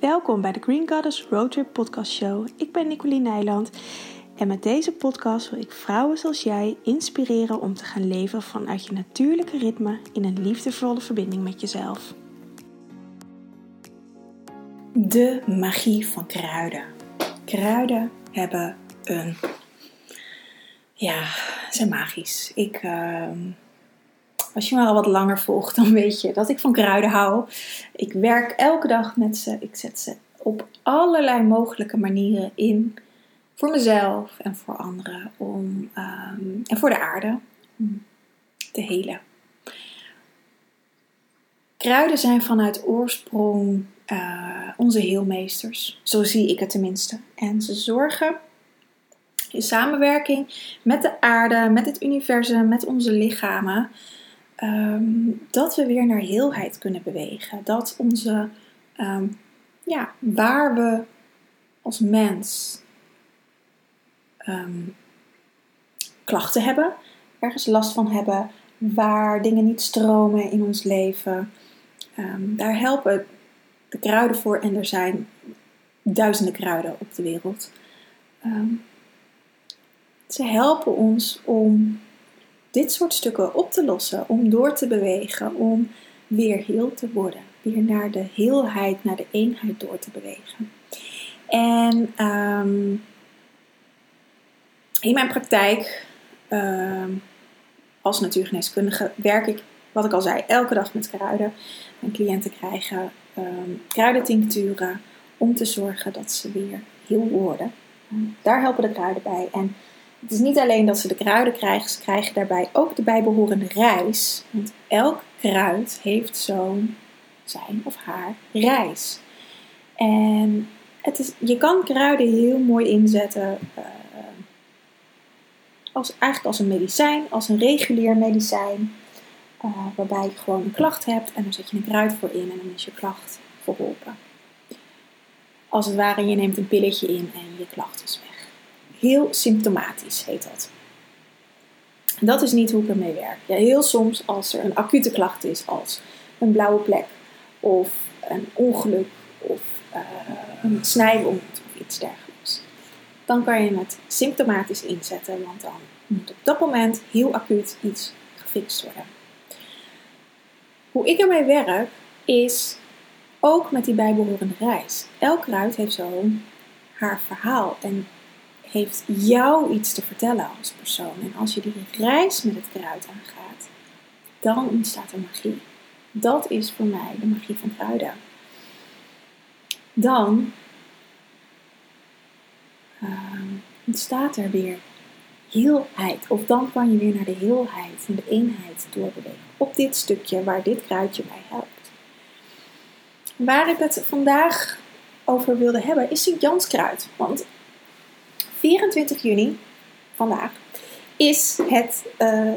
Welkom bij de Green Goddess Roadtrip Podcast Show. Ik ben Nicoline Nijland en met deze podcast wil ik vrouwen zoals jij inspireren om te gaan leven vanuit je natuurlijke ritme in een liefdevolle verbinding met jezelf. De magie van kruiden. Kruiden hebben een. Ja, zijn magisch. Ik. Uh als je me al wat langer volgt, dan weet je dat ik van kruiden hou. Ik werk elke dag met ze. Ik zet ze op allerlei mogelijke manieren in. Voor mezelf en voor anderen. Om, ehm, en voor de aarde. Om te helen. Kruiden zijn vanuit oorsprong uh, onze heelmeesters. Zo zie ik het tenminste. En ze zorgen in samenwerking met de aarde, met het universum, met onze lichamen Ehm, dat we weer naar heelheid kunnen bewegen. Dat onze, ehm, ja, waar we als mens ehm, klachten hebben, ergens last van hebben, waar dingen niet stromen in ons leven, daar helpen de kruiden voor en er zijn duizenden kruiden op de wereld. ze helpen ons om dit soort stukken op te lossen, om door te bewegen, om weer heel te worden, weer naar de heelheid, naar de eenheid door te bewegen. En ehm, in mijn praktijk ehm, als natuurgeneeskundige werk ik, wat ik al zei, elke dag met kruiden. Mijn cliënten krijgen um, kruidentincturen om te zorgen dat ze weer heel worden. daar helpen de kruiden bij. En het is niet alleen dat ze de kruiden krijgen, ze krijgen daarbij ook de bijbehorende reis. Want elk kruid heeft zo'n zijn of haar reis. En het is, je kan kruiden heel mooi inzetten. Uh, als, eigenlijk als een medicijn, als een regulier medicijn. Uh, waarbij je gewoon een klacht hebt en dan zet je een kruid voor in en dan is je klacht verholpen. Als het ware, je neemt een pilletje in en je klacht is weg. Heel symptomatisch heet dat. Dat is niet hoe ik ermee werk. Ja, heel soms als er een acute klacht is, als een blauwe plek of een ongeluk of uh, een snijwond of iets dergelijks, dan kan je het symptomatisch inzetten, want dan moet op dat moment heel acuut iets gefixt worden. Hoe ik ermee werk is ook met die bijbehorende reis. Elk kruid heeft zo haar verhaal en heeft jou iets te vertellen als persoon. En als je die reis met het kruid aangaat, dan ontstaat er magie. Dat is voor mij de magie van kruiden. Dan uh, ontstaat er weer heelheid. Of dan kan je weer naar de heelheid en de eenheid doorbewegen. Op dit stukje waar dit kruidje bij helpt. Waar ik het vandaag over wilde hebben is Sint-Janskruid. Want 24 juni, vandaag, is het uh,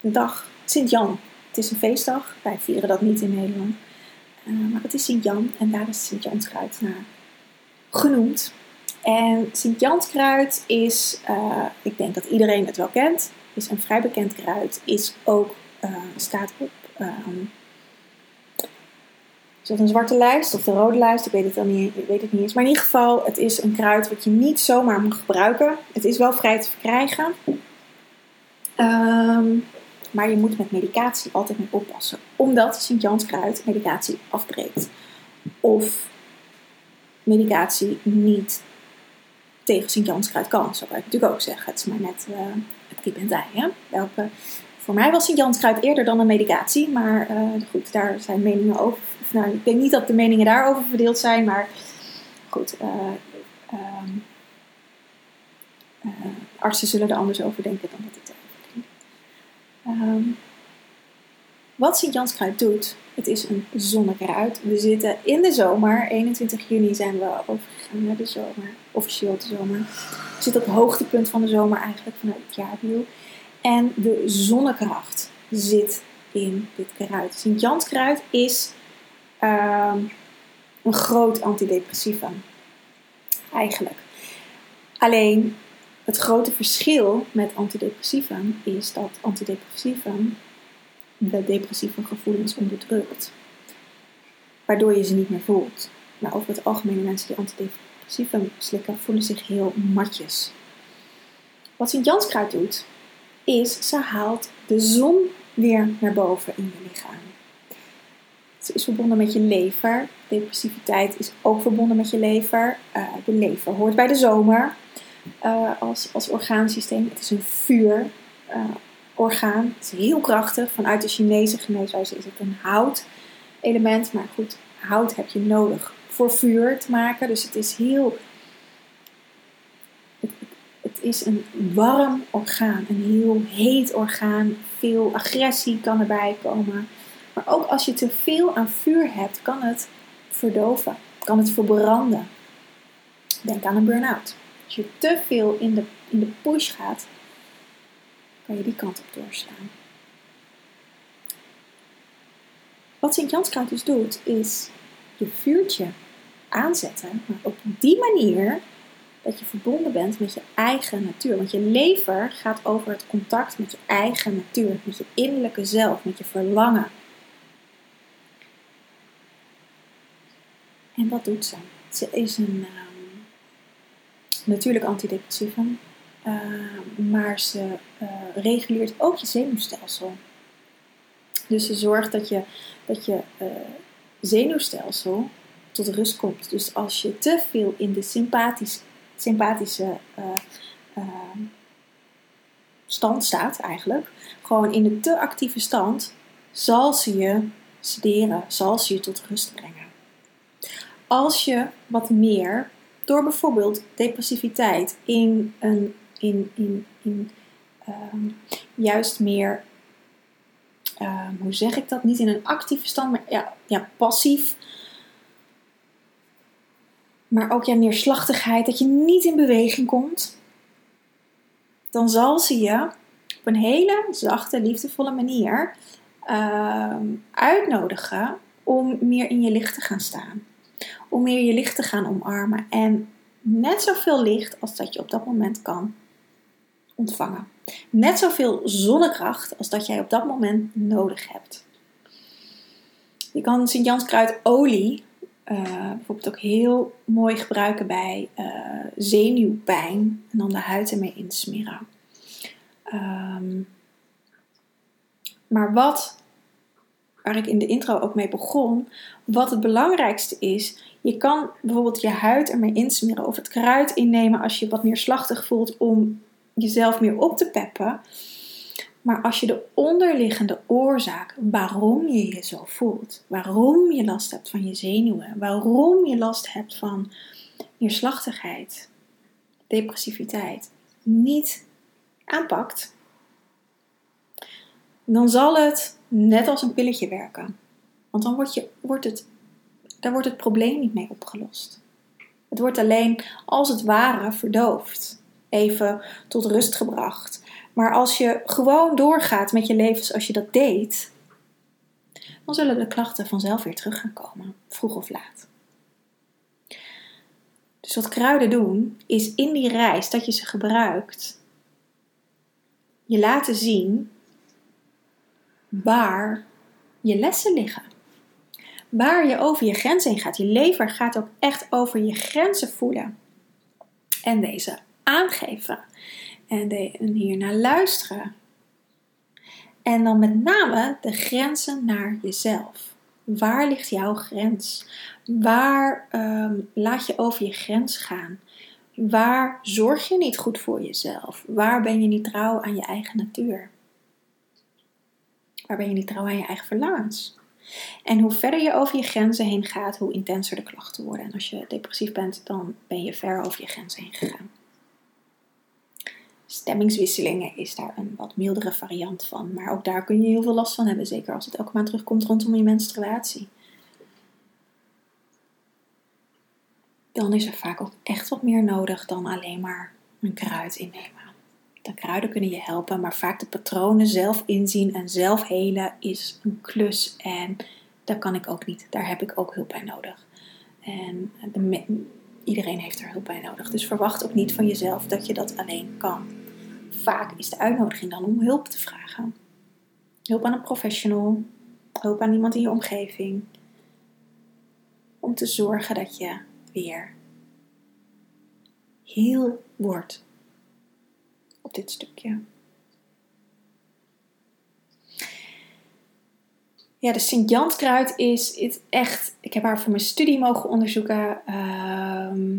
de dag Sint-Jan. Het is een feestdag. Wij vieren dat niet in Nederland. Uh, maar het is Sint-Jan en daar is Sint-Janskruid naar genoemd. En Sint-Janskruid is, ik denk dat iedereen het wel kent, is een vrij bekend kruid. Is ook, staat op is dat een zwarte lijst of de rode lijst? Ik weet het, dan niet, ik weet het niet eens. Maar in ieder geval, het is een kruid wat je niet zomaar mag gebruiken. Het is wel vrij te verkrijgen. Ehm, maar je moet met medicatie altijd mee oppassen. Omdat Sint-Janskruid medicatie afbreekt. Of medicatie niet tegen Sint-Janskruid kan. Zo kan ik natuurlijk ook zeggen. Het is maar net uh, het kip en ei. Hè? Welke voor mij was Sint-Janskruid eerder dan een medicatie, maar uh, goed, daar zijn meningen over. Nou, ik denk niet dat de meningen daarover verdeeld zijn, maar goed. Uh, uh, artsen zullen er anders over denken dan dat ik erover denk. Um, wat Sint-Janskruid doet, het is een zonnekruid. We zitten in de zomer. 21 juni zijn we overgegaan naar de zomer. Officieel de zomer. We zitten op het hoogtepunt van de zomer eigenlijk vanuit het jaarwiel. En de zonnekracht zit in dit kruid. Sint-Janskruid is uh, een groot antidepressivum. Eigenlijk. Alleen het grote verschil met antidepressivum is dat antidepressivum de depressieve gevoelens onderdrukt. waardoor je ze niet meer voelt. Maar over het algemeen mensen die antidepressiva slikken voelen zich heel matjes. Wat Sint-Janskruid doet, is ze haalt de zon weer naar boven in je lichaam. Ze is verbonden met je lever. Depressiviteit is ook verbonden met je lever. Uh, de lever hoort bij de zomer uh, als, als orgaansysteem. Het is een vuurorgaan. Het is heel krachtig. Vanuit de Chinese geneeswijze is het een houtelement. Maar goed, hout heb je nodig voor vuur te maken. Dus het is heel. Is een warm orgaan, een heel heet orgaan. Veel agressie kan erbij komen. Maar ook als je te veel aan vuur hebt, kan het verdoven, kan het verbranden. Denk aan een burn-out. Als je te veel in de, in de push gaat, kan je die kant op doorslaan. Wat Sint-Janskruid dus doet, is je vuurtje aanzetten, maar op die manier dat je verbonden bent met je eigen natuur. Want je lever gaat over het contact met je eigen natuur, met je innerlijke zelf, met je verlangen. En wat doet ze? Ze is een um, natuurlijk antidepressivum, uh, maar ze uh, reguleert ook je zenuwstelsel. Dus ze zorgt dat je, dat je uh, zenuwstelsel tot rust komt. Dus als je te veel in de sympathisch, sympathische stand staat, eigenlijk, gewoon in de te actieve stand, zal ze je sederen, zal ze je tot rust brengen als je wat meer door bijvoorbeeld depressiviteit in een in, in, in ehm, juist meer, ehm, hoe zeg ik dat? Niet in een actieve stand, maar ja, ja, passief. Maar ook ja, neerslachtigheid, dat je niet in beweging komt. Dan zal ze je op een hele zachte, liefdevolle manier ehm, uitnodigen om meer in je licht te gaan staan om meer je licht te gaan omarmen. En net zoveel licht als dat je op dat moment kan ontvangen. Net zoveel zonnekracht als dat jij op dat moment nodig hebt. Je kan Sint-Janskruid olie uh, bijvoorbeeld ook heel mooi gebruiken bij uh, zenuwpijn en dan de huid ermee insmeren. Um, maar wat waar ik in de intro ook mee begon, wat het belangrijkste is. Je kan bijvoorbeeld je huid ermee insmeren of het kruid innemen als je wat neerslachtig voelt om jezelf meer op te peppen. Maar als je de onderliggende oorzaak, waarom je je zo voelt, waarom je last hebt van je zenuwen, waarom je last hebt van neerslachtigheid, depressiviteit, niet aanpakt, dan zal het net als een pilletje werken. Want dan wordt, je, wordt, het, daar wordt het probleem niet mee opgelost. Het wordt alleen als het ware verdoofd, even tot rust gebracht. Maar als je gewoon doorgaat met je leven zoals je dat deed, dan zullen de klachten vanzelf weer terug gaan komen, vroeg of laat. Dus wat kruiden doen, is in die reis dat je ze gebruikt, je laten zien waar je lessen liggen. Waar je over je grenzen heen gaat. Je lever gaat ook echt over je grenzen voelen. En deze aangeven. En, de, en hier naar luisteren. En dan met name de grenzen naar jezelf. Waar ligt jouw grens? Waar um, laat je over je grens gaan? Waar zorg je niet goed voor jezelf? Waar ben je niet trouw aan je eigen natuur? Waar ben je niet trouw aan je eigen verlangens? En hoe verder je over je grenzen heen gaat, hoe intenser de klachten worden. En als je depressief bent, dan ben je ver over je grenzen heen gegaan. Stemmingswisselingen is daar een wat mildere variant van. Maar ook daar kun je heel veel last van hebben. Zeker als het elke maand terugkomt rondom je menstruatie. Dan is er vaak ook echt wat meer nodig dan alleen maar een kruid innemen. De kruiden kunnen je helpen, maar vaak de patronen zelf inzien en zelf helen is een klus. En dat kan ik ook niet. Daar heb ik ook hulp bij nodig. En iedereen heeft er hulp bij nodig. Dus verwacht ook niet van jezelf dat je dat alleen kan. Vaak is de uitnodiging dan om hulp te vragen. Hulp aan een professional, hulp aan iemand in je omgeving. om te zorgen dat je weer heel wordt op dit stukje. Ja, de Sint-Janskruid is het echt. Ik heb haar voor mijn studie mogen onderzoeken. Ehm,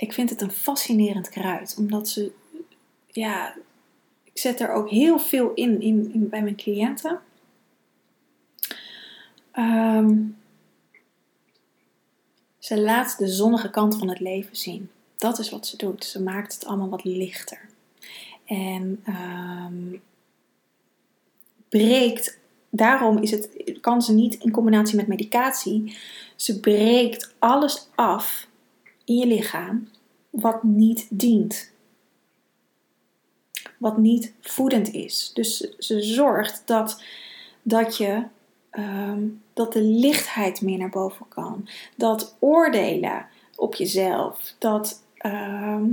ik vind het een fascinerend kruid, omdat ze. Ja, ik zet er ook heel veel in, in, bij mijn cliënten. Ehm, ze laat de zonnige kant van het leven zien. Dat is wat ze doet. Ze maakt het allemaal wat lichter. En um, breekt, daarom is het, kan ze niet in combinatie met medicatie, ze breekt alles af in je lichaam wat niet dient. Wat niet voedend is. Dus ze zorgt dat, dat je Ehm, dat de lichtheid meer naar boven kan. Dat oordelen op jezelf, dat ehm,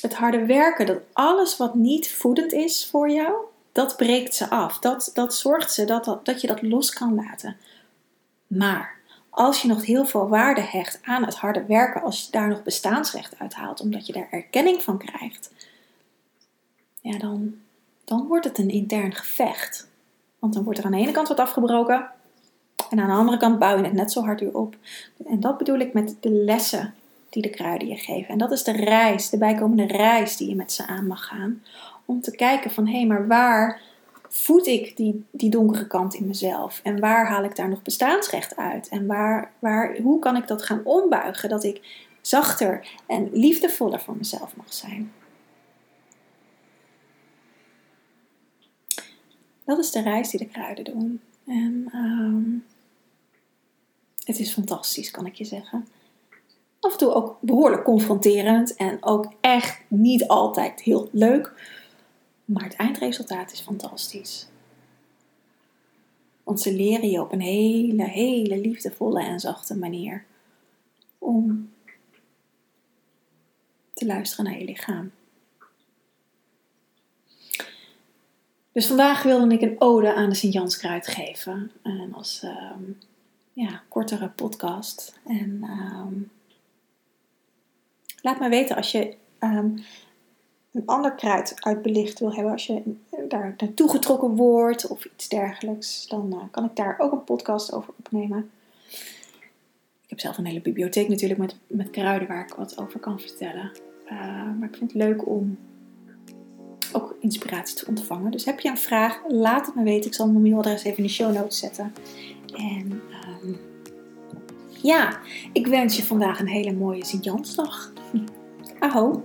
het harde werken, dat alles wat niet voedend is voor jou, dat breekt ze af. Dat, dat zorgt ze dat, dat, dat je dat los kan laten. Maar als je nog heel veel waarde hecht aan het harde werken, als je daar nog bestaansrecht uit haalt, omdat je daar erkenning van krijgt, ja, dan, dan wordt het een intern gevecht. Want dan wordt er aan de ene kant wat afgebroken. En aan de andere kant bouw je het net zo hard weer op. En dat bedoel ik met de lessen die de kruiden je geven. En dat is de reis, de bijkomende reis die je met ze aan mag gaan. Om te kijken van, hé, hey, maar waar voed ik die, die donkere kant in mezelf? En waar haal ik daar nog bestaansrecht uit? En waar, waar, hoe kan ik dat gaan ombuigen? Dat ik zachter en liefdevoller voor mezelf mag zijn. dat is de reis die de kruiden doen. En ehm, het is fantastisch, kan ik je zeggen. Af en toe ook behoorlijk confronterend en ook echt niet altijd heel leuk. Maar het eindresultaat is fantastisch. Want ze leren je op een hele, hele liefdevolle en zachte manier om te luisteren naar je lichaam. Dus vandaag wilde ik een ode aan de Sint-Janskruid geven. En als ehm, ja, kortere podcast. En ehm, laat me weten als je ehm, een ander kruid uitbelicht wil hebben. Als je daar naartoe getrokken wordt of iets dergelijks. Dan uh, kan ik daar ook een podcast over opnemen. Ik heb zelf een hele bibliotheek natuurlijk met, met kruiden waar ik wat over kan vertellen. Uh, maar ik vind het leuk om ook inspiratie te ontvangen. Dus heb je een vraag, laat het me weten. Ik zal mijn mailadres even in de show notes zetten. En um, ja, ik wens je vandaag een hele mooie Sint-Jansdag. Aho!